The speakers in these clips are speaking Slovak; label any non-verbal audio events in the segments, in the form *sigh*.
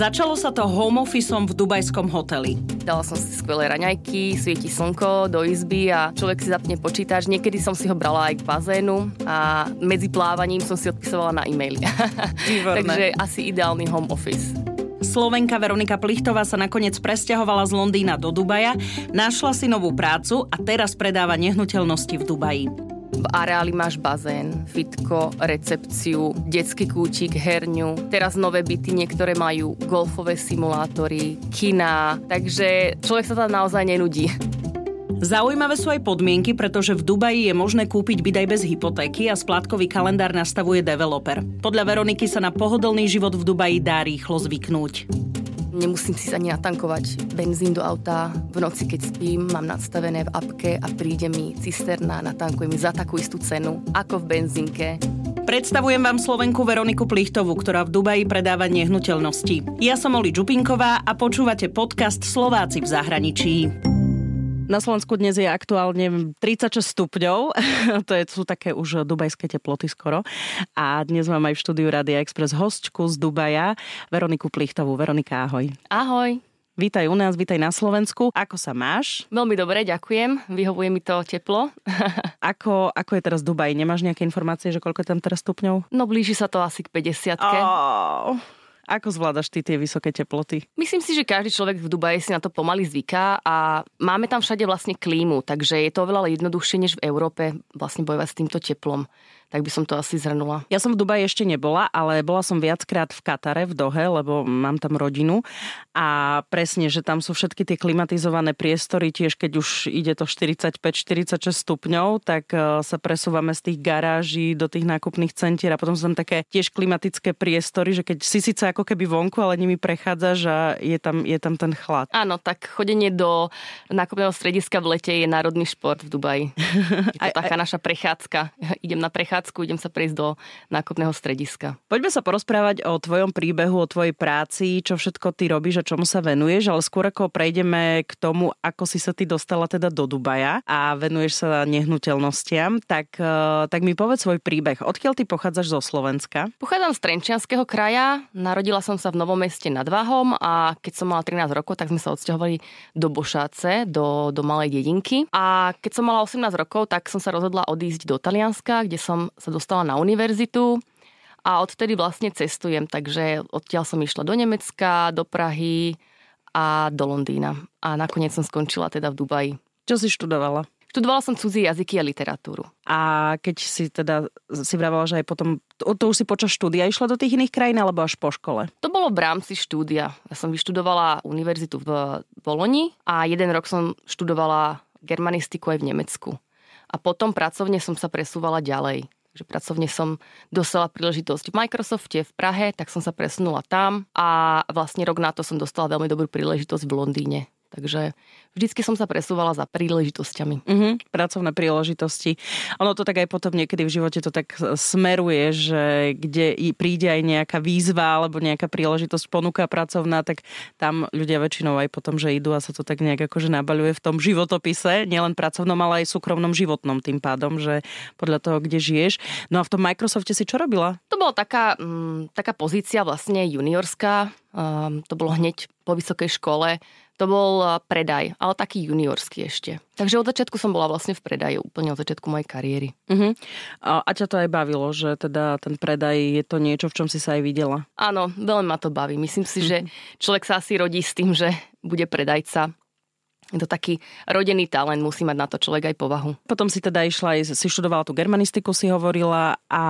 Začalo sa to home officeom v dubajskom hoteli. Dala som si skvelé raňajky, svieti slnko do izby a človek si zapne počítač. Niekedy som si ho brala aj k bazénu a medzi plávaním som si odpisovala na e-maily. *laughs* Takže asi ideálny home office. Slovenka Veronika Plichtová sa nakoniec presťahovala z Londýna do Dubaja, našla si novú prácu a teraz predáva nehnuteľnosti v Dubaji. V areáli máš bazén, fitko, recepciu, detský kútik, herňu. Teraz nové byty, niektoré majú golfové simulátory, kina, takže človek sa tam naozaj nenudí. Zaujímavé sú aj podmienky, pretože v Dubaji je možné kúpiť byt aj bez hypotéky a splátkový kalendár nastavuje developer. Podľa Veroniky sa na pohodlný život v Dubaji dá rýchlo zvyknúť. Nemusím si ani natankovať benzín do auta. V noci, keď spím, mám nadstavené v apke a príde mi cisterna, natankuje mi za takú istú cenu, ako v benzínke. Predstavujem vám Slovenku Veroniku Plichtovú, ktorá v Dubaji predáva nehnuteľnosti. Ja som Oli Čupinková a počúvate podcast Slováci v zahraničí. Na Slovensku dnes je aktuálne 36 stupňov, *laughs* to je, sú také už dubajské teploty skoro. A dnes mám aj v štúdiu Radia Express hostku z Dubaja, Veroniku Plichtovú. Veronika, ahoj. Ahoj. Vítaj u nás, vítaj na Slovensku. Ako sa máš? Veľmi dobre, ďakujem. Vyhovuje mi to teplo. *laughs* ako, ako je teraz Dubaj? Nemáš nejaké informácie, že koľko je tam teraz stupňov? No blíži sa to asi k 50 oh. Ako zvládaš ty tie vysoké teploty? Myslím si, že každý človek v Dubaji si na to pomaly zvyká a máme tam všade vlastne klímu, takže je to oveľa jednoduchšie než v Európe vlastne bojovať s týmto teplom tak by som to asi zhrnula. Ja som v Dubaji ešte nebola, ale bola som viackrát v Katare, v Dohe, lebo mám tam rodinu a presne, že tam sú všetky tie klimatizované priestory, tiež keď už ide to 45-46 stupňov, tak e, sa presúvame z tých garáží do tých nákupných centier a potom sú tam také tiež klimatické priestory, že keď si síce ako keby vonku, ale nimi prechádzaš a je tam, je tam ten chlad. Áno, tak chodenie do nákupného strediska v lete je národný šport v Dubaji. Je to *laughs* taká naša prechádzka. Idem na prechádzku prechádzku, idem sa prejsť do nákupného strediska. Poďme sa porozprávať o tvojom príbehu, o tvojej práci, čo všetko ty robíš a čomu sa venuješ, ale skôr ako prejdeme k tomu, ako si sa ty dostala teda do Dubaja a venuješ sa nehnuteľnostiam, tak, eh, tak mi povedz svoj príbeh. Odkiaľ ty pochádzaš zo Slovenska? Pochádzam z Trenčianského kraja, narodila som sa v Novom meste nad Váhom a keď som mala 13 rokov, tak sme sa odsťahovali do Bošáce, do, do malej dedinky. A keď som mala 18 rokov, tak som sa rozhodla odísť do Talianska, kde som sa dostala na univerzitu a odtedy vlastne cestujem, takže odtiaľ som išla do Nemecka, do Prahy a do Londýna. A nakoniec som skončila teda v Dubaji. Čo si študovala? Študovala som cudzí jazyky a literatúru. A keď si teda si vravala, že aj potom, to, to už si počas štúdia išla do tých iných krajín alebo až po škole? To bolo v rámci štúdia. Ja som vyštudovala univerzitu v Boloni a jeden rok som študovala germanistiku aj v Nemecku. A potom pracovne som sa presúvala ďalej že pracovne som dostala príležitosť v Microsofte v Prahe, tak som sa presunula tam a vlastne rok na to som dostala veľmi dobrú príležitosť v Londýne. Takže vždycky som sa presúvala za príležitosťami. Uh-huh, pracovné príležitosti. Ono to tak aj potom niekedy v živote to tak smeruje, že kde príde aj nejaká výzva alebo nejaká príležitosť ponuka pracovná, tak tam ľudia väčšinou aj potom, že idú a sa to tak nejak akože nabaľuje v tom životopise, nielen pracovnom, ale aj súkromnom životnom tým pádom, že podľa toho, kde žiješ. No a v tom Microsofte si čo robila? To bola taká, mm, taká pozícia vlastne juniorská. Um, to bolo hneď po vysokej škole to bol predaj, ale taký juniorský ešte. Takže od začiatku som bola vlastne v predaji, úplne od začiatku mojej kariéry. Uh-huh. A, a ťa to aj bavilo, že teda ten predaj je to niečo, v čom si sa aj videla? Áno, veľmi ma to baví. Myslím si, uh-huh. že *laughs* človek sa asi rodí s tým, že bude predajca. Je to taký rodený talent, musí mať na to človek aj povahu. Potom si teda išla, si študovala tú germanistiku, si hovorila. A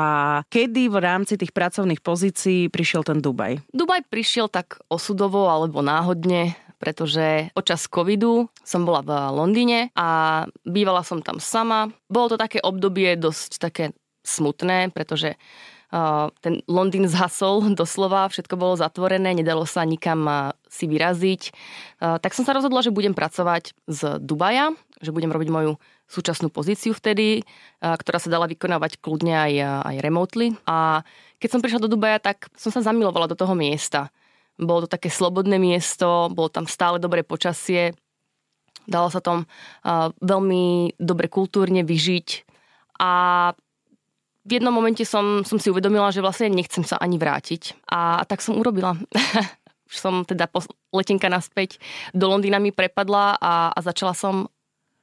kedy v rámci tých pracovných pozícií prišiel ten Dubaj? Dubaj prišiel tak osudovo alebo náhodne pretože počas covidu som bola v Londýne a bývala som tam sama. Bolo to také obdobie dosť také smutné, pretože ten Londýn zhasol *laughs* doslova, všetko bolo zatvorené, nedalo sa nikam si vyraziť. Tak som sa rozhodla, že budem pracovať z Dubaja, že budem robiť moju súčasnú pozíciu vtedy, ktorá sa dala vykonávať kľudne aj, aj remotely. A keď som prišla do Dubaja, tak som sa zamilovala do toho miesta. Bolo to také slobodné miesto, bolo tam stále dobré počasie, dalo sa uh, veľmi dobre kultúrne vyžiť a v jednom momente som, som si uvedomila, že vlastne nechcem sa ani vrátiť a, tak som urobila. *laughs* už som teda letenka naspäť do Londýna mi prepadla a, a začala som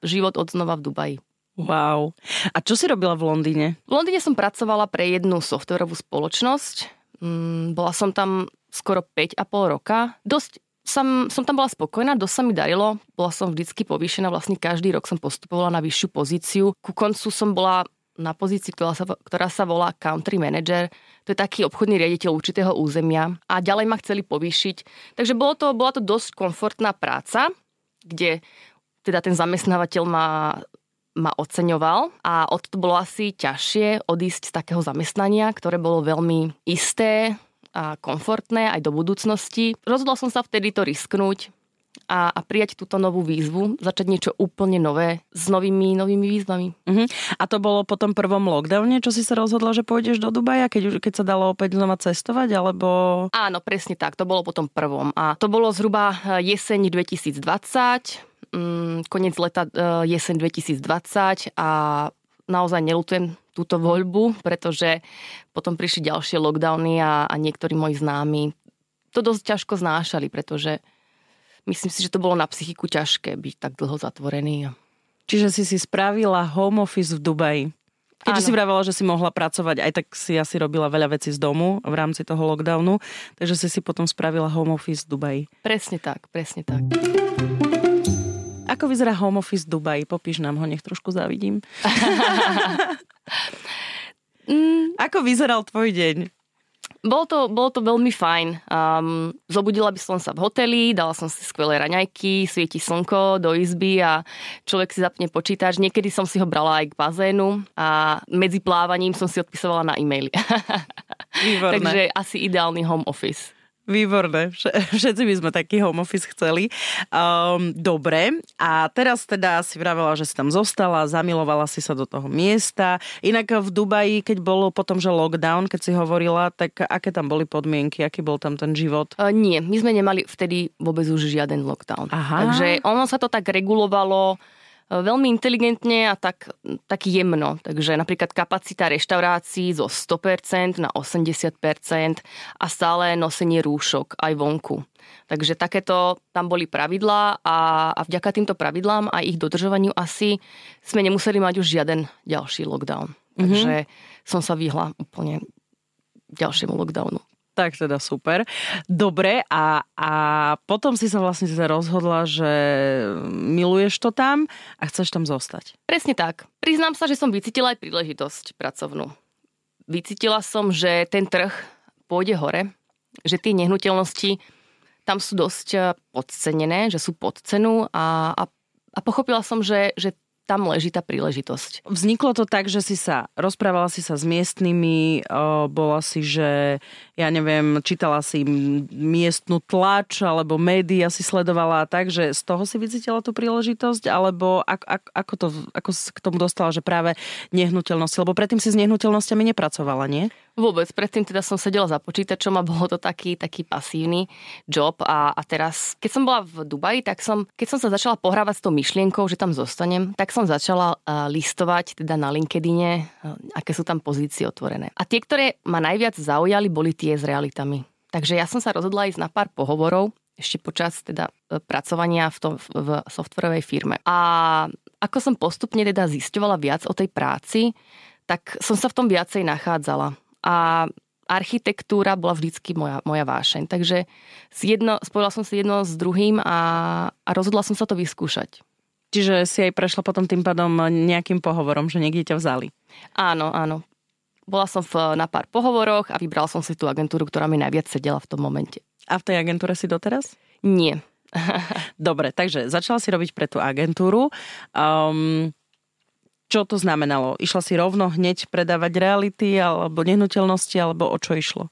život od znova v Dubaji. Wow. A čo si robila v Londýne? V Londýne som pracovala pre jednu softwarovú spoločnosť. Mm, bola som tam skoro 5,5 roka. Dosť som, som tam bola spokojná, dosť sa mi darilo. Bola som vždycky povýšená, vlastne každý rok som postupovala na vyššiu pozíciu. Ku koncu som bola na pozícii, ktorá sa, ktorá sa volá country manager. To je taký obchodný riaditeľ určitého územia. A ďalej ma chceli povýšiť. Takže bolo to, bola to dosť komfortná práca, kde teda ten zamestnávateľ ma ma oceňoval a od to bolo asi ťažšie odísť z takého zamestnania, ktoré bolo veľmi isté a komfortné aj do budúcnosti. Rozhodla som sa vtedy to risknúť a, a prijať túto novú výzvu, začať niečo úplne nové s novými, novými výzvami. Uh-huh. A to bolo po tom prvom lockdowne, čo si sa rozhodla, že pôjdeš do Dubaja, keď, keď sa dalo opäť znova cestovať, alebo... Áno, presne tak, to bolo po tom prvom. A to bolo zhruba jeseň 2020, mm, koniec leta uh, jeseň 2020 a naozaj nelutujem túto voľbu, pretože potom prišli ďalšie lockdowny a, a niektorí moji známi to dosť ťažko znášali, pretože myslím si, že to bolo na psychiku ťažké byť tak dlho zatvorený. Čiže si si spravila home office v Dubaji. Keďže si vravela, že si mohla pracovať, aj tak si asi robila veľa vecí z domu v rámci toho lockdownu, takže si si potom spravila home office v Dubaji. Presne tak, presne tak. Ako vyzerá home office v Dubaji? Popíš nám ho, nech trošku zavidím. *laughs* *laughs* Mm. Ako vyzeral tvoj deň? Bolo to, bolo to veľmi fajn. Um, zobudila by som sa v hoteli, dala som si skvelé raňajky, svieti slnko do izby a človek si zapne počítač. Niekedy som si ho brala aj k bazénu a medzi plávaním som si odpisovala na e-maily. *laughs* Takže asi ideálny home office. Výborné. Všetci by sme taký home office chceli. Um, dobre. A teraz teda si vravela, že si tam zostala, zamilovala si sa do toho miesta. Inak v Dubaji, keď bolo potom, že lockdown, keď si hovorila, tak aké tam boli podmienky, aký bol tam ten život? Uh, nie, my sme nemali vtedy vôbec už žiaden lockdown. Aha. Takže ono sa to tak regulovalo veľmi inteligentne a tak, tak jemno. Takže napríklad kapacita reštaurácií zo 100% na 80% a stále nosenie rúšok aj vonku. Takže takéto tam boli pravidlá a, a vďaka týmto pravidlám a ich dodržovaniu asi sme nemuseli mať už žiaden ďalší lockdown. Mm-hmm. Takže som sa vyhla úplne ďalšiemu lockdownu. Tak teda super. Dobre, a, a potom si sa vlastne teda rozhodla, že miluješ to tam a chceš tam zostať. Presne tak. Priznám sa, že som vycítila aj príležitosť pracovnú. Vycítila som, že ten trh pôjde hore, že tie nehnuteľnosti tam sú dosť podcenené, že sú pod cenu a, a, a pochopila som, že, že tam leží tá príležitosť. Vzniklo to tak, že si sa, rozprávala si sa s miestnymi, bola si, že ja neviem, čítala si miestnu tlač alebo médiá si sledovala tak, že z toho si vycítila tú príležitosť, alebo ako, ako, ako, to, ako si k tomu dostala, že práve nehnuteľnosti, lebo predtým si s nehnuteľnosťami nepracovala, nie? Vôbec, predtým teda som sedela za počítačom a bolo to taký, taký pasívny job a, a teraz, keď som bola v Dubaji, tak som, keď som sa začala pohrávať s tou myšlienkou, že tam zostanem, tak som začala uh, listovať teda na LinkedIne, uh, aké sú tam pozície otvorené. A tie, ktoré ma najviac zaujali, boli tie s realitami. Takže ja som sa rozhodla ísť na pár pohovorov, ešte počas teda e, pracovania v, tom, v softwarovej firme. A ako som postupne teda zisťovala viac o tej práci, tak som sa v tom viacej nachádzala a architektúra bola vždycky moja, moja vášeň. Takže jedno, spojila som si jedno s druhým a, a rozhodla som sa to vyskúšať. Čiže si aj prešla potom tým pádom nejakým pohovorom, že niekde ťa vzali. Áno, áno. Bola som v, na pár pohovoroch a vybral som si tú agentúru, ktorá mi najviac sedela v tom momente. A v tej agentúre si doteraz? Nie. *laughs* *laughs* Dobre, takže začala si robiť pre tú agentúru. Um, čo to znamenalo? Išla si rovno hneď predávať reality alebo nehnuteľnosti, alebo o čo išlo?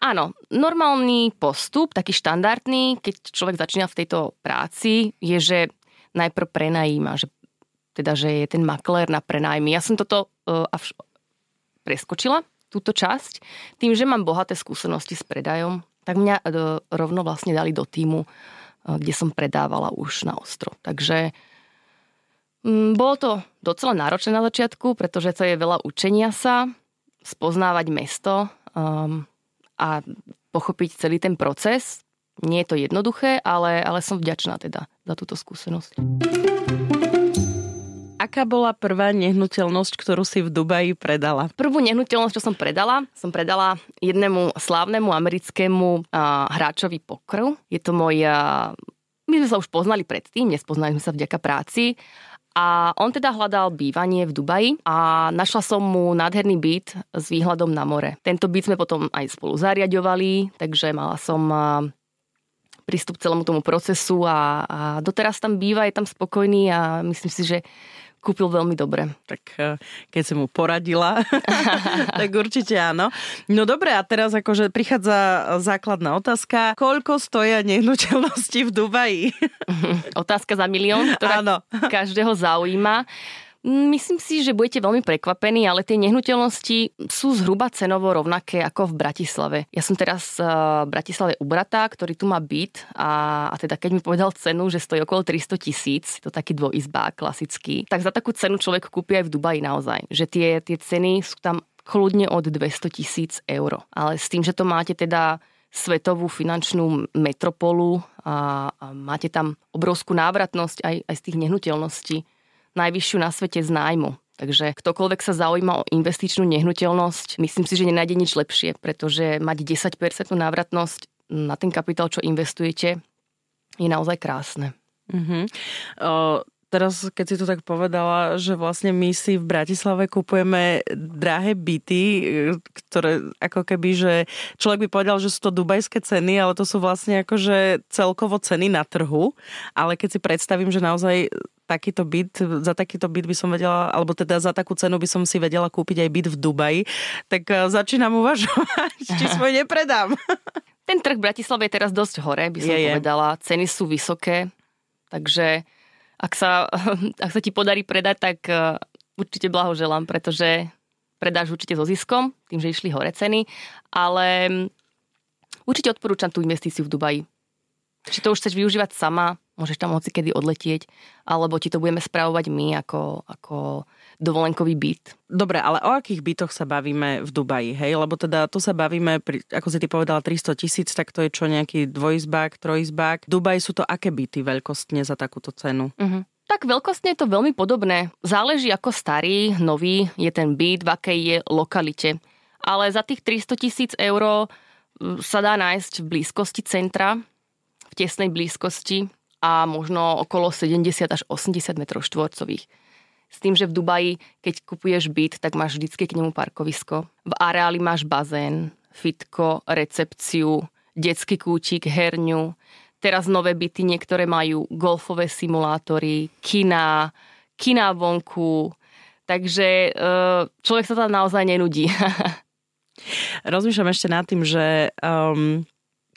Áno, normálny postup, taký štandardný, keď človek začína v tejto práci, je, že najprv prenajíma, že, teda, že je ten maklér na prenajmy. Ja som toto uh, avš- preskočila, túto časť, tým, že mám bohaté skúsenosti s predajom, tak mňa uh, rovno vlastne dali do týmu, uh, kde som predávala už na ostro. Takže Mm, bolo to docela náročné na začiatku, pretože to je veľa učenia sa, spoznávať mesto um, a pochopiť celý ten proces. Nie je to jednoduché, ale, ale som vďačná teda za túto skúsenosť. Aká bola prvá nehnuteľnosť, ktorú si v Dubaji predala? Prvú nehnuteľnosť, čo som predala, som predala jednému slávnemu americkému uh, hráčovi pokrv. Je to môj... Uh, my sme sa už poznali predtým, nespoznali sme sa vďaka práci. A on teda hľadal bývanie v Dubaji a našla som mu nádherný byt s výhľadom na more. Tento byt sme potom aj spolu zariadovali, takže mala som prístup k celému tomu procesu a, a doteraz tam býva, je tam spokojný a myslím si, že kúpil veľmi dobre. Tak eh, keď si mu poradila, *laughs* *laughs* tak určite áno. No dobre, a teraz akože prichádza základná otázka. Koľko stoja nehnuteľnosti v Dubaji? *laughs* Otázka za milión, ktorá áno. každého zaujíma. Myslím si, že budete veľmi prekvapení, ale tie nehnuteľnosti sú zhruba cenovo rovnaké ako v Bratislave. Ja som teraz v Bratislave u brata, ktorý tu má byt a, a teda keď mi povedal cenu, že stojí okolo 300 tisíc, to taký dvojizbák klasický, tak za takú cenu človek kúpi aj v Dubaji naozaj. Že tie, tie ceny sú tam kľudne od 200 tisíc eur. Ale s tým, že to máte teda svetovú finančnú metropolu a, a máte tam obrovskú návratnosť aj, aj z tých nehnuteľností, najvyššiu na svete z nájmu. Takže ktokoľvek sa zaujíma o investičnú nehnuteľnosť, myslím si, že nenájde nič lepšie, pretože mať 10% návratnosť na ten kapitál, čo investujete, je naozaj krásne. Mm-hmm. O, teraz, keď si to tak povedala, že vlastne my si v Bratislave kupujeme drahé byty, ktoré ako keby, že človek by povedal, že sú to dubajské ceny, ale to sú vlastne akože celkovo ceny na trhu. Ale keď si predstavím, že naozaj takýto byt, za takýto byt by som vedela, alebo teda za takú cenu by som si vedela kúpiť aj byt v Dubaji, tak eh, začínam uvažovať, či *laughs* svoj nepredám. *laughs* Ten trh v Bratislave je teraz dosť hore, by som je, povedala. Ceny sú vysoké, takže ak sa, *laughs* ak sa ti podarí predať, tak eh, určite blahoželám, pretože predáš určite so ziskom, tým, že išli hore ceny, ale mm, určite odporúčam tú investíciu v Dubaji. Či to už chceš využívať sama, môžeš tam hoci kedy odletieť, alebo ti to budeme spravovať my ako, ako dovolenkový byt. Dobre, ale o akých bytoch sa bavíme v Dubaji, hej? Lebo teda tu sa bavíme, pri, ako si ty povedala, 300 tisíc, tak to je čo nejaký dvojizbák, trojizbák. V Dubaji sú to aké byty veľkostne za takúto cenu? Uh-huh. Tak veľkostne je to veľmi podobné. Záleží ako starý, nový je ten byt, v akej je lokalite. Ale za tých 300 tisíc eur sa dá nájsť v blízkosti centra, v tesnej blízkosti a možno okolo 70 až 80 metrov štvorcových. S tým, že v Dubaji, keď kupuješ byt, tak máš vždycky k nemu parkovisko. V areáli máš bazén, fitko, recepciu, detský kútik, herňu. Teraz nové byty niektoré majú golfové simulátory, kina, kina vonku. Takže e, človek sa tam naozaj nenudí. *laughs* Rozmýšľam ešte nad tým, že um,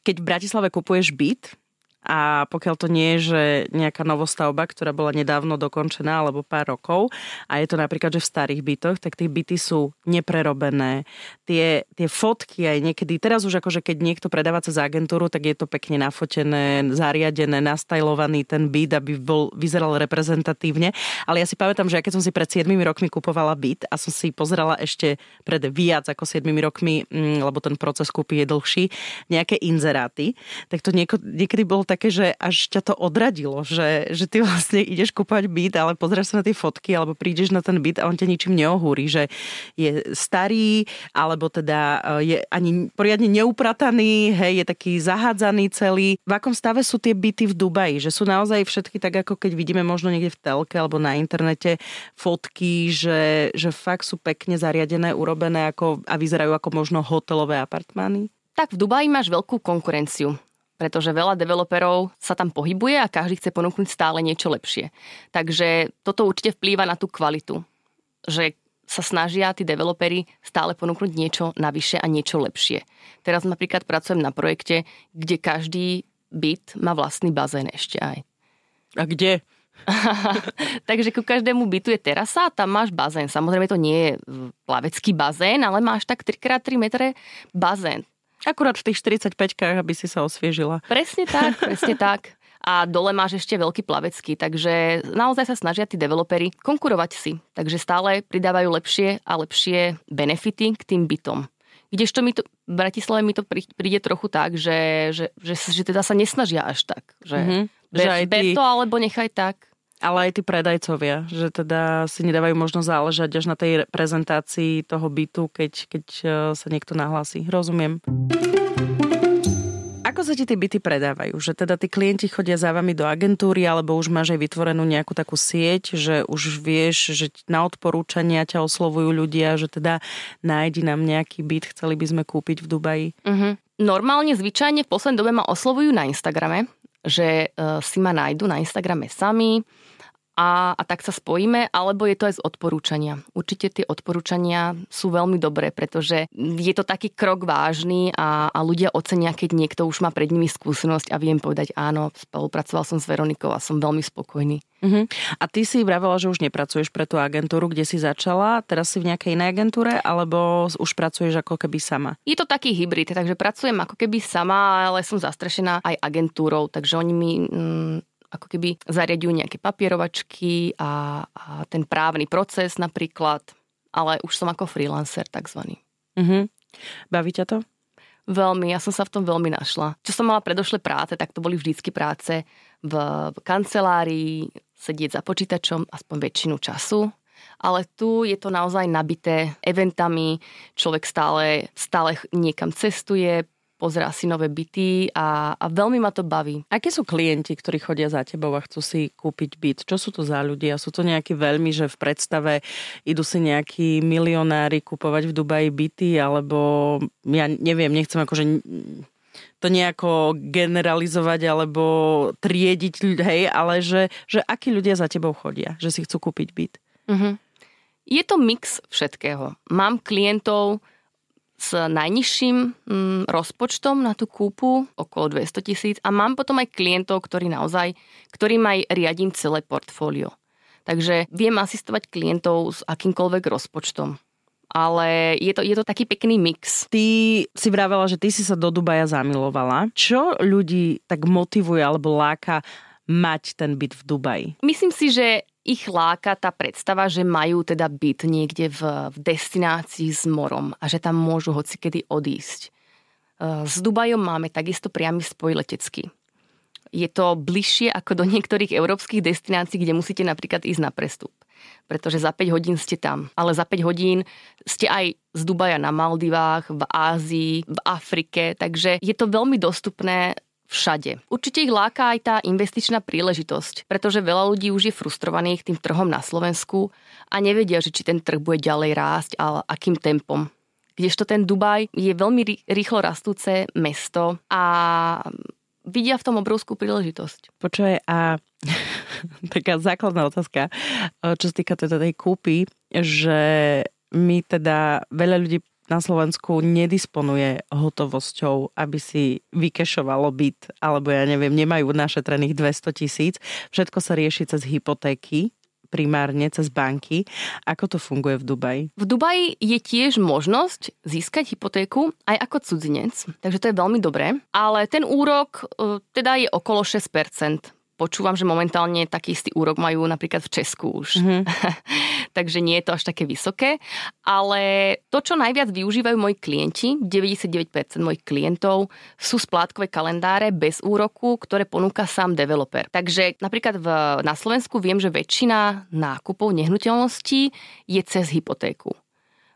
keď v Bratislave kupuješ byt, a pokiaľ to nie je, že nejaká novostavba, ktorá bola nedávno dokončená alebo pár rokov a je to napríklad, že v starých bytoch, tak tie byty sú neprerobené. Tie, tie fotky aj niekedy, teraz už akože keď niekto predáva cez agentúru, tak je to pekne nafotené, zariadené, nastajlovaný ten byt, aby bol, vyzeral reprezentatívne. Ale ja si pamätám, že keď som si pred 7 rokmi kupovala byt a som si pozerala ešte pred viac ako 7 rokmi, mm, lebo ten proces kúpy je dlhší, nejaké inzeráty, tak to nieko, niekedy bolo také, že až ťa to odradilo, že, že ty vlastne ideš kúpať byt, ale pozrieš sa na tie fotky, alebo prídeš na ten byt a on ťa ničím neohúri, že je starý, alebo teda e, je ani poriadne neuprataný, hej, je taký zahádzaný celý. V akom stave sú tie byty v Dubaji? Že sú naozaj všetky tak, ako keď vidíme možno niekde v telke alebo na internete fotky, že, že fakt sú pekne zariadené, urobené ako, a vyzerajú ako možno hotelové apartmány? Tak v Dubaji máš veľkú konkurenciu pretože veľa developerov sa tam pohybuje a každý chce ponúknuť stále niečo lepšie. Takže toto určite vplýva na tú kvalitu, že sa snažia tí developeri stále ponúknuť niečo navyše a niečo lepšie. Teraz napríklad pracujem na projekte, kde každý byt má vlastný bazén ešte aj. A kde? *laughs* Takže ku každému bytu je terasa a tam máš bazén. Samozrejme to nie je plavecký bazén, ale máš tak 3x3 metre bazén. Akurát v tých 45-kách, aby si sa osviežila. Presne tak, *laughs* presne tak. A dole máš ešte veľký plavecký, takže naozaj sa snažia tí developeri konkurovať si. Takže stále pridávajú lepšie a lepšie benefity k tým bytom Kdežto mi to, v Bratislave mi to príde trochu tak, že, že, že, že teda sa nesnažia až tak. Že, mm-hmm. že, že ty... to alebo nechaj tak. Ale aj tí predajcovia, že teda si nedávajú možnosť záležať až na tej prezentácii toho bytu, keď, keď e, sa niekto nahlási. Rozumiem. Ako sa ti tie byty predávajú? Že teda tí klienti chodia za vami do agentúry, alebo už máš aj vytvorenú nejakú takú sieť, že už vieš, že na odporúčania ťa oslovujú ľudia, že teda nájdi nám nejaký byt, chceli by sme kúpiť v Dubaji? Uh-huh. Normálne, zvyčajne v poslednej dobe ma oslovujú na Instagrame, že uh, si ma nájdu na Instagrame sami, a, a tak sa spojíme, alebo je to aj z odporúčania. Určite tie odporúčania sú veľmi dobré, pretože je to taký krok vážny a, a ľudia ocenia, keď niekto už má pred nimi skúsenosť a viem povedať áno, spolupracoval som s Veronikou a som veľmi spokojný. Uh-huh. A ty si vravela, že už nepracuješ pre tú agentúru, kde si začala, teraz si v nejakej inej agentúre, alebo už pracuješ ako keby sama? Je to taký hybrid, takže pracujem ako keby sama, ale som zastrešená aj agentúrou, takže oni mi mm, ako keby zariadujú nejaké papierovačky a, a ten právny proces napríklad, ale už som ako freelancer takzvaný. Uh-huh. Baví ťa to? Veľmi, ja som sa v tom veľmi našla. Čo som mala predošlé práce, tak to boli vždycky práce v, v kancelárii, sedieť za počítačom aspoň väčšinu času. Ale tu je to naozaj nabité eventami, človek stále, stále niekam cestuje, pozerá si nové byty a, a veľmi ma to baví. Aké sú klienti, ktorí chodia za tebou a chcú si kúpiť byt? Čo sú to za ľudia? Sú to nejakí veľmi, že v predstave idú si nejakí milionári kupovať v Dubaji byty, alebo ja neviem, nechcem akože to nejako generalizovať alebo triediť, hej, ale že, že akí ľudia za tebou chodia, že si chcú kúpiť byt? Uh-huh. Je to mix všetkého. Mám klientov, s najnižším mm, rozpočtom na tú kúpu, okolo 200 tisíc a mám potom aj klientov, ktorí naozaj, ktorým aj riadím celé portfólio. Takže viem asistovať klientov s akýmkoľvek rozpočtom. Ale je to, je to taký pekný mix. Ty si vravela, že ty si sa do Dubaja zamilovala. Čo ľudí tak motivuje alebo láka mať ten byt v Dubaji? Myslím si, že ich láka tá predstava, že majú teda byt niekde v, v destinácii s morom a že tam môžu hocikedy odísť. E, s Dubajom máme takisto priamy spoj letecký. Je to bližšie ako do niektorých európskych destinácií, kde musíte napríklad ísť na prestup. Pretože za 5 hodín ste tam. Ale za 5 hodín ste aj z Dubaja na Maldivách, v Ázii, v Afrike. Takže je to veľmi dostupné všade. Určite ich láka aj tá investičná príležitosť, pretože veľa ľudí už je frustrovaných tým trhom na Slovensku a nevedia, že či ten trh bude ďalej rásť a akým tempom. Kdežto ten Dubaj je veľmi rýchlo rastúce mesto a vidia v tom obrovskú príležitosť. Počuje a *laughs* taká základná otázka, čo sa týka teda tej kúpy, že my teda veľa ľudí na Slovensku nedisponuje hotovosťou, aby si vykešovalo byt, alebo ja neviem, nemajú našetrených 200 tisíc. Všetko sa rieši cez hypotéky, primárne cez banky. Ako to funguje v Dubaji? V Dubaji je tiež možnosť získať hypotéku aj ako cudzinec, takže to je veľmi dobré, ale ten úrok e, teda je okolo 6% počúvam, že momentálne taký istý úrok majú napríklad v Česku už. Mm-hmm. *laughs* Takže nie je to až také vysoké. Ale to, čo najviac využívajú moji klienti, 99% mojich klientov, sú splátkové kalendáre bez úroku, ktoré ponúka sám developer. Takže napríklad v, na Slovensku viem, že väčšina nákupov nehnuteľností je cez hypotéku.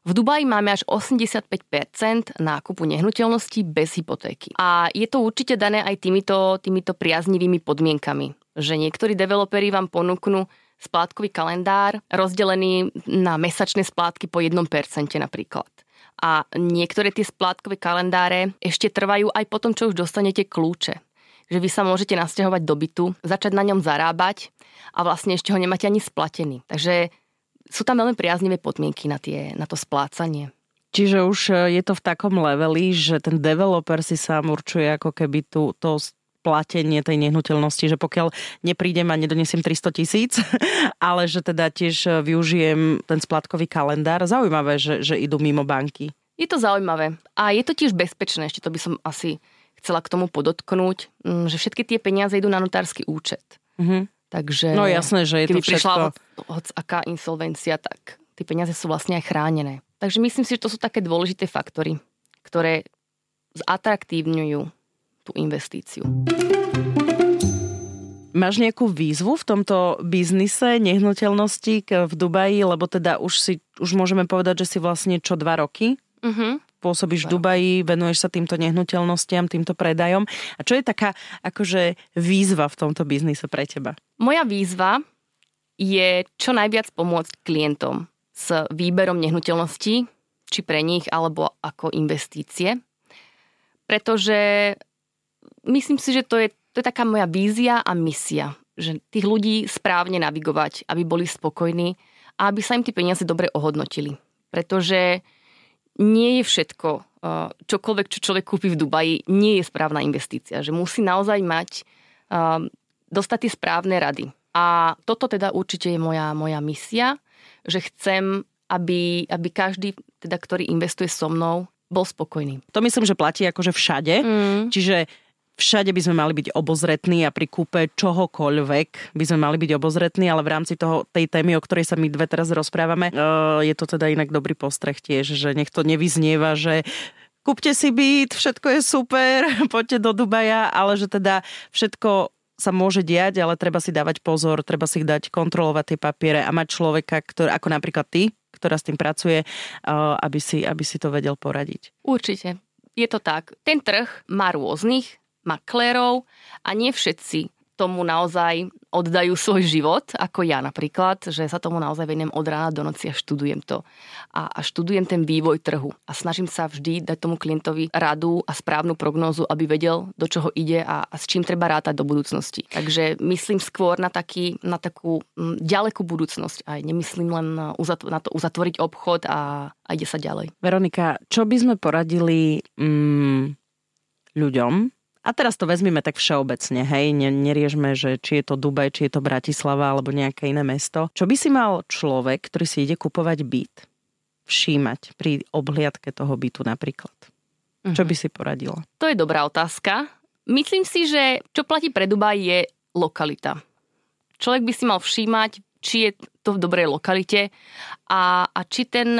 V Dubaji máme až 85% nákupu nehnuteľností bez hypotéky. A je to určite dané aj týmito, týmito priaznivými podmienkami, že niektorí developeri vám ponúknú splátkový kalendár rozdelený na mesačné splátky po 1% napríklad. A niektoré tie splátkové kalendáre ešte trvajú aj potom, čo už dostanete kľúče. Že vy sa môžete nasťahovať do bytu, začať na ňom zarábať a vlastne ešte ho nemáte ani splatený. Takže sú tam veľmi priaznivé podmienky na, tie, na to splácanie. Čiže už e, je to v takom leveli, že ten developer si sám určuje ako keby tú, to platenie tej nehnuteľnosti, že pokiaľ neprídem a nedonesiem 300 tisíc, *laughs* ale že teda tiež e, využijem ten splátkový kalendár. Zaujímavé, že, že idú mimo banky. Je to zaujímavé a je to tiež bezpečné, ešte to by som asi chcela k tomu podotknúť, mm, že všetky tie peniaze idú na notársky účet. Mm-hmm. Takže no jasné, že je to všetko... prišla hoc, hoc aká insolvencia, tak tie peniaze sú vlastne aj chránené. Takže myslím si, že to sú také dôležité faktory, ktoré zatraktívňujú tú investíciu. Máš nejakú výzvu v tomto biznise nehnuteľnosti v Dubaji, lebo teda už si, už môžeme povedať, že si vlastne čo dva roky uh-huh. pôsobíš v Dubaji, venuješ sa týmto nehnuteľnostiam, týmto predajom. A čo je taká akože výzva v tomto biznise pre teba? Moja výzva je čo najviac pomôcť klientom s výberom nehnuteľností, či pre nich, alebo ako investície. Pretože myslím si, že to je to je taká moja vízia a misia, že tých ľudí správne navigovať, aby boli spokojní a aby sa im tie peniaze dobre ohodnotili. Pretože nie je všetko, eh, čokoľvek, čo človek kúpi v Dubaji, nie je správna investícia. Že musí naozaj mať, eh, dostať tie správne rady. A toto teda určite je moja, moja misia, že chcem, aby, aby každý, teda, ktorý investuje so mnou, bol spokojný. To myslím, že platí akože všade. Mm. Čiže všade by sme mali byť obozretní a pri kúpe čohokoľvek by sme mali byť obozretní, ale v rámci toho, tej témy, o ktorej sa my dve teraz rozprávame, uh, je to teda inak dobrý postreh tiež, že nech to nevyznieva, že kúpte si byt, všetko je super, *laughs* poďte do Dubaja, ale že teda všetko sa môže diať, ale treba si dávať pozor, treba si dať kontrolovať tie papiere a mať človeka, ktorý, ako napríklad ty, ktorá s tým pracuje, aby si, aby si to vedel poradiť. Určite. Je to tak. Ten trh má rôznych maklérov a nie všetci tomu naozaj oddajú svoj život, ako ja napríklad, že sa tomu naozaj venujem od rána do noci a študujem to. A, a študujem ten vývoj trhu. A snažím sa vždy dať tomu klientovi radu a správnu prognózu, aby vedel, do čoho ide a, a s čím treba rátať do budúcnosti. Takže myslím skôr na, taký, na takú m, ďalekú budúcnosť. Aj nemyslím len na, uzatv- na to uzatvoriť obchod a, a ide sa ďalej. Veronika, čo by sme poradili mm, ľuďom, a teraz to vezmeme tak všeobecne, hej, neriežme, že či je to Dubaj, či je to Bratislava alebo nejaké iné mesto. Čo by si mal človek, ktorý si ide kupovať byt, všímať pri obhliadke toho bytu napríklad? Uh-huh. Čo mhm. by si poradila? To je dobrá otázka. Myslím si, že čo platí pre Dubaj je lokalita. Človek by si mal všímať, či je to v dobrej lokalite a, a či ten,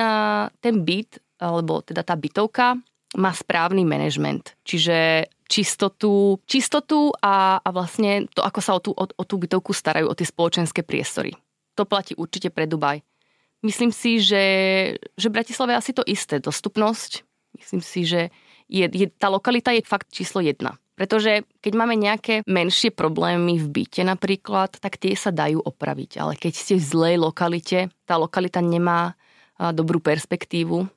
ten byt, alebo teda tá bytovka má správny manažment. Čiže čistotu, čistotu a, a vlastne to, ako sa o tú, o, o tú bytovku starajú, o tie spoločenské priestory. To platí určite pre Dubaj. Myslím si, že, že Bratislava je asi to isté. Dostupnosť. Myslím si, že je, je, tá lokalita je fakt číslo jedna. Pretože keď máme nejaké menšie problémy v byte napríklad, tak tie sa dajú opraviť. Ale keď ste v zlej lokalite, tá lokalita nemá dobrú perspektívu,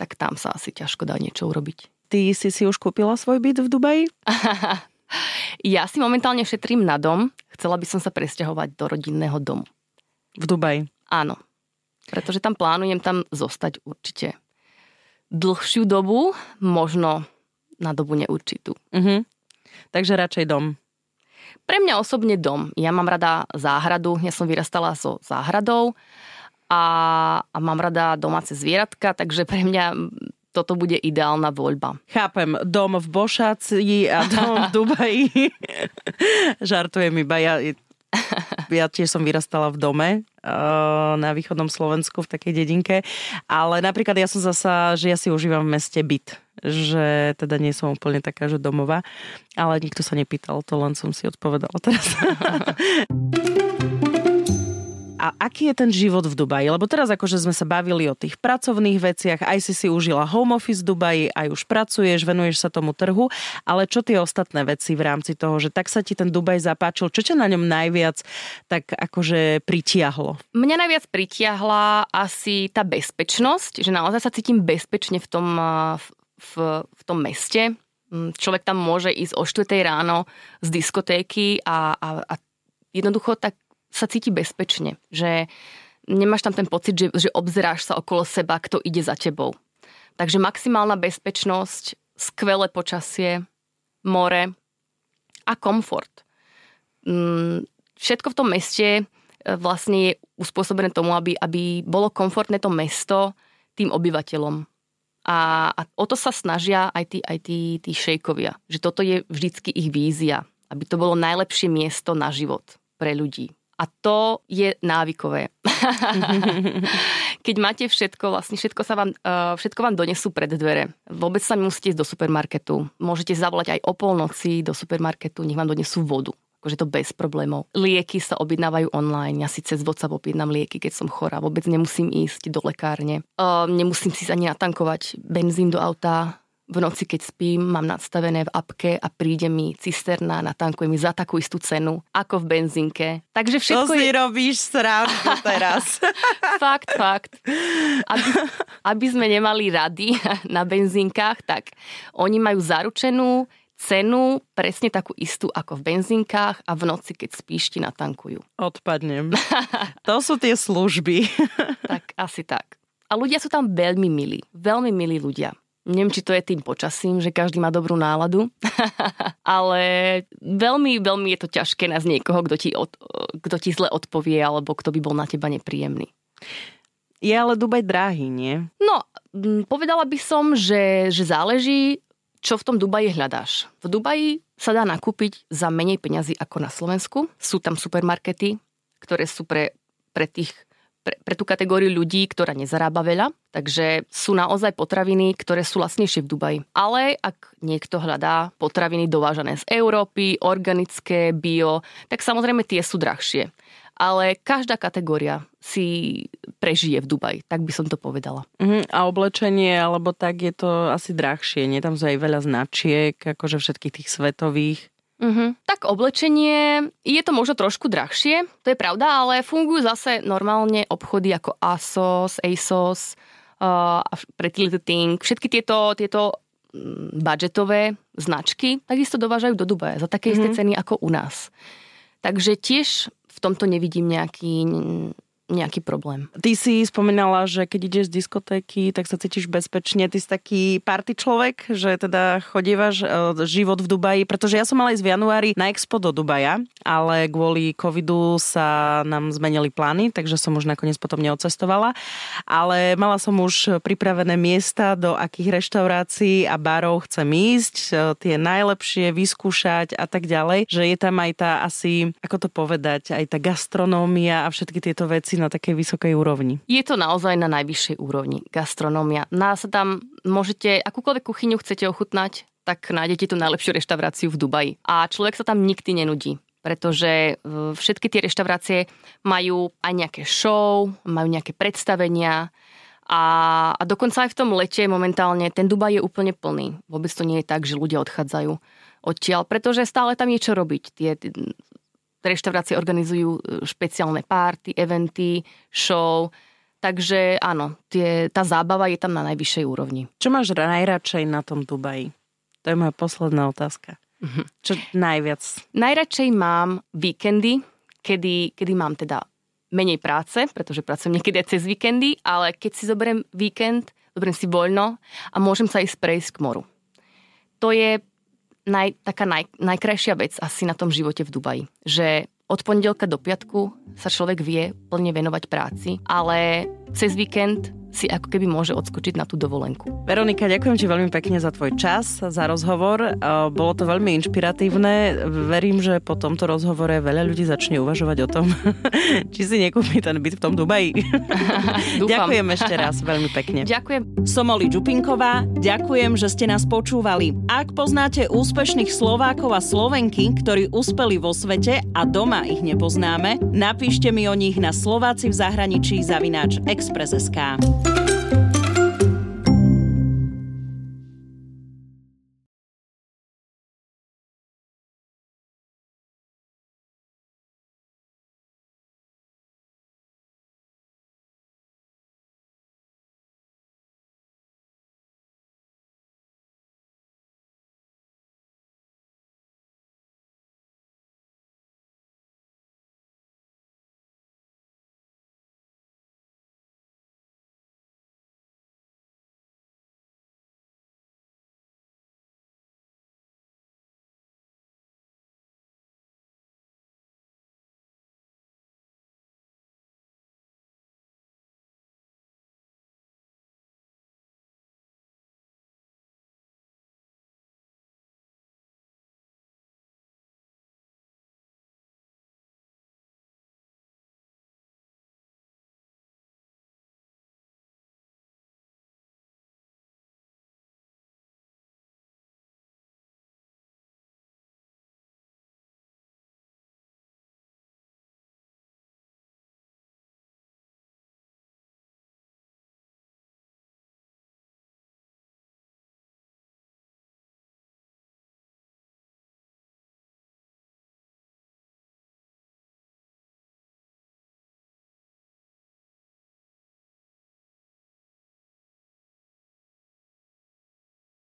tak tam sa asi ťažko dá niečo urobiť. Ty si si už kúpila svoj byt v Dubaji? *laughs* ja si momentálne šetrím na dom. Chcela by som sa presťahovať do rodinného domu. V Dubaji? Áno. Pretože tam plánujem tam zostať určite dlhšiu dobu, možno na dobu neurčitú. Uh-huh. Takže radšej dom. Pre mňa osobne dom. Ja mám rada záhradu, ja som vyrastala so záhradou a, a mám rada domáce zvieratka, takže pre mňa toto bude ideálna voľba. Chápem, dom v Bošáci a dom v *laughs* Dubaji. Žartujem iba, ja, ja tiež som vyrastala v dome uh, na východnom Slovensku v takej dedinke, ale napríklad ja som zasa, že ja si užívam v meste byt, že teda nie som úplne taká, že domová, ale nikto sa nepýtal, to len som si odpovedala teraz. *laughs* A aký je ten život v Dubaji? Lebo teraz akože sme sa bavili o tých pracovných veciach, aj si si užila home office v Dubaji, aj už pracuješ, venuješ sa tomu trhu, ale čo tie ostatné veci v rámci toho, že tak sa ti ten Dubaj zapáčil, čo ťa na ňom najviac tak akože pritiahlo? Mňa najviac pritiahla asi tá bezpečnosť, že naozaj sa cítim bezpečne v tom, v, v tom meste. Mm, človek tam môže ísť o 4 ráno z diskotéky a, a, a jednoducho tak sa cíti bezpečne, že nemáš tam ten pocit, že, že obzeráš sa okolo seba, kto ide za tebou. Takže maximálna bezpečnosť, skvelé počasie, more a komfort. Mm, všetko v tom meste e, vlastne je uspôsobené tomu, aby, aby bolo komfortné to mesto tým obyvateľom. A, a o to sa snažia aj tí, aj tí, tí šejkovia. Že toto je vždycky ich vízia. Aby to bolo najlepšie miesto na život pre ľudí A to je návykové. *laughs* Keď máte všetko, vlastne všetko, sa vám, uh, všetko vám donesú pred dvere. Vôbec sa musíte ísť do supermarketu. Môžete zavolať aj o polnoci do supermarketu, nech vám donesú vodu akože to bez problémov. Lieky sa objednávajú online, ja si cez WhatsApp objednám lieky, keď som chorá, vôbec nemusím ísť do lekárne. Uh, nemusím si ani natankovať benzín do auta, v noci, keď spím, mám nadstavené v apke a príde mi cisterna, natankuje mi za takú istú cenu, ako v benzínke. Takže všetko to si je... robíš sránku teraz. *laughs* fakt, fakt. Aby, aby sme nemali rady na benzínkach, tak oni majú zaručenú cenu presne takú istú ako v benzínkach a v noci, keď spíš, ti natankujú. Odpadnem. *laughs* to sú tie služby. tak, asi tak. A ľudia sú tam veľmi milí. Veľmi milí ľudia. Neviem, či to je tým počasím, že každý má dobrú náladu, *laughs* ale veľmi, veľmi je to ťažké nájsť niekoho, kto ti, od, kto ti zle odpovie alebo kto by bol na teba nepríjemný. Je ale Dubaj drahý, nie? No, povedala by som, že, že záleží, čo v tom Dubaji hľadáš. V Dubaji sa dá nakúpiť za menej peňazí ako na Slovensku. Sú tam supermarkety, ktoré sú pre, pre tých pre, pre tú kategóriu ľudí, ktorá nezarába veľa. Takže sú naozaj potraviny, ktoré sú lacnejšie v Dubaji. Ale ak niekto hľadá potraviny dovážané z Európy, organické, bio, tak samozrejme tie sú drahšie. Ale každá kategória si prežije v Dubaji, tak by som to povedala. Uh-huh. A oblečenie, alebo tak je to asi drahšie, nie? Tam sú aj veľa značiek, akože všetkých tých svetových. Uh-huh. Tak oblečenie, je to možno trošku drahšie, to je pravda, ale fungujú zase normálne obchody ako ASOS, ASOS, uh, Thing, všetky tieto, tieto mm, budžetové značky takisto dovážajú do Dubaja za také uh-huh. isté ceny ako u nás. Takže tiež v tomto nevidím nejaký nejaký problém. Ty si spomínala, že keď ideš z diskotéky, tak sa cítiš bezpečne. Ty si taký party človek, že teda chodívaš uh, život v Dubaji, pretože ja som mala ísť v januári na expo do Dubaja, ale kvôli covidu sa nám zmenili plány, takže som už nakoniec potom neodcestovala. Ale mala som už pripravené miesta, do akých reštaurácií a barov chcem ísť, uh, tie najlepšie vyskúšať a tak ďalej, že je tam aj tá asi, ako to povedať, aj tá gastronómia a všetky tieto veci na takej vysokej úrovni. Je to naozaj na najvyššej úrovni, gastronómia. Nás tam môžete, akúkoľvek kuchyňu chcete ochutnať, tak nájdete tú najlepšiu reštauráciu v Dubaji. A človek sa tam nikdy nenudí pretože e, všetky tie reštaurácie majú aj nejaké show, majú nejaké predstavenia a, a dokonca aj v tom lete momentálne ten Dubaj je úplne plný. Vôbec to nie je tak, že ľudia odchádzajú odtiaľ, pretože stále tam je čo robiť. Tie, reštaurácie organizujú e, špeciálne párty, eventy, show. Takže áno, tie, tá zábava je tam na najvyššej úrovni. Čo máš najradšej na tom Dubaji? To je moja posledná otázka. Uh-huh. Čo najviac? Najradšej mám víkendy, kedy, kedy mám teda menej práce, pretože pracujem niekedy aj cez víkendy, ale keď si zoberiem víkend, zoberiem si voľno a môžem sa ísť prejsť k moru. To je naj, taká naj, najkrajšia vec asi na tom živote v Dubaji. Že od pondelka do piatku sa človek vie plne venovať práci, ale cez víkend si ako keby môže odskočiť na tú dovolenku. Veronika, ďakujem ti veľmi pekne za tvoj čas, za rozhovor. E, bolo to veľmi inšpiratívne. Verím, že po tomto rozhovore veľa ľudí začne uvažovať o tom, *laughs* či si nekúpi ten byt v tom Dubaji. *laughs* ďakujem ešte raz veľmi pekne. Ďakujem. Som Oli Čupinková, ďakujem, že ste nás počúvali. Ak poznáte úspešných Slovákov a Slovenky, ktorí uspeli vo svete a doma ich nepoznáme, napíšte mi o nich na Slováci v zahraničí zavináč Express.sk.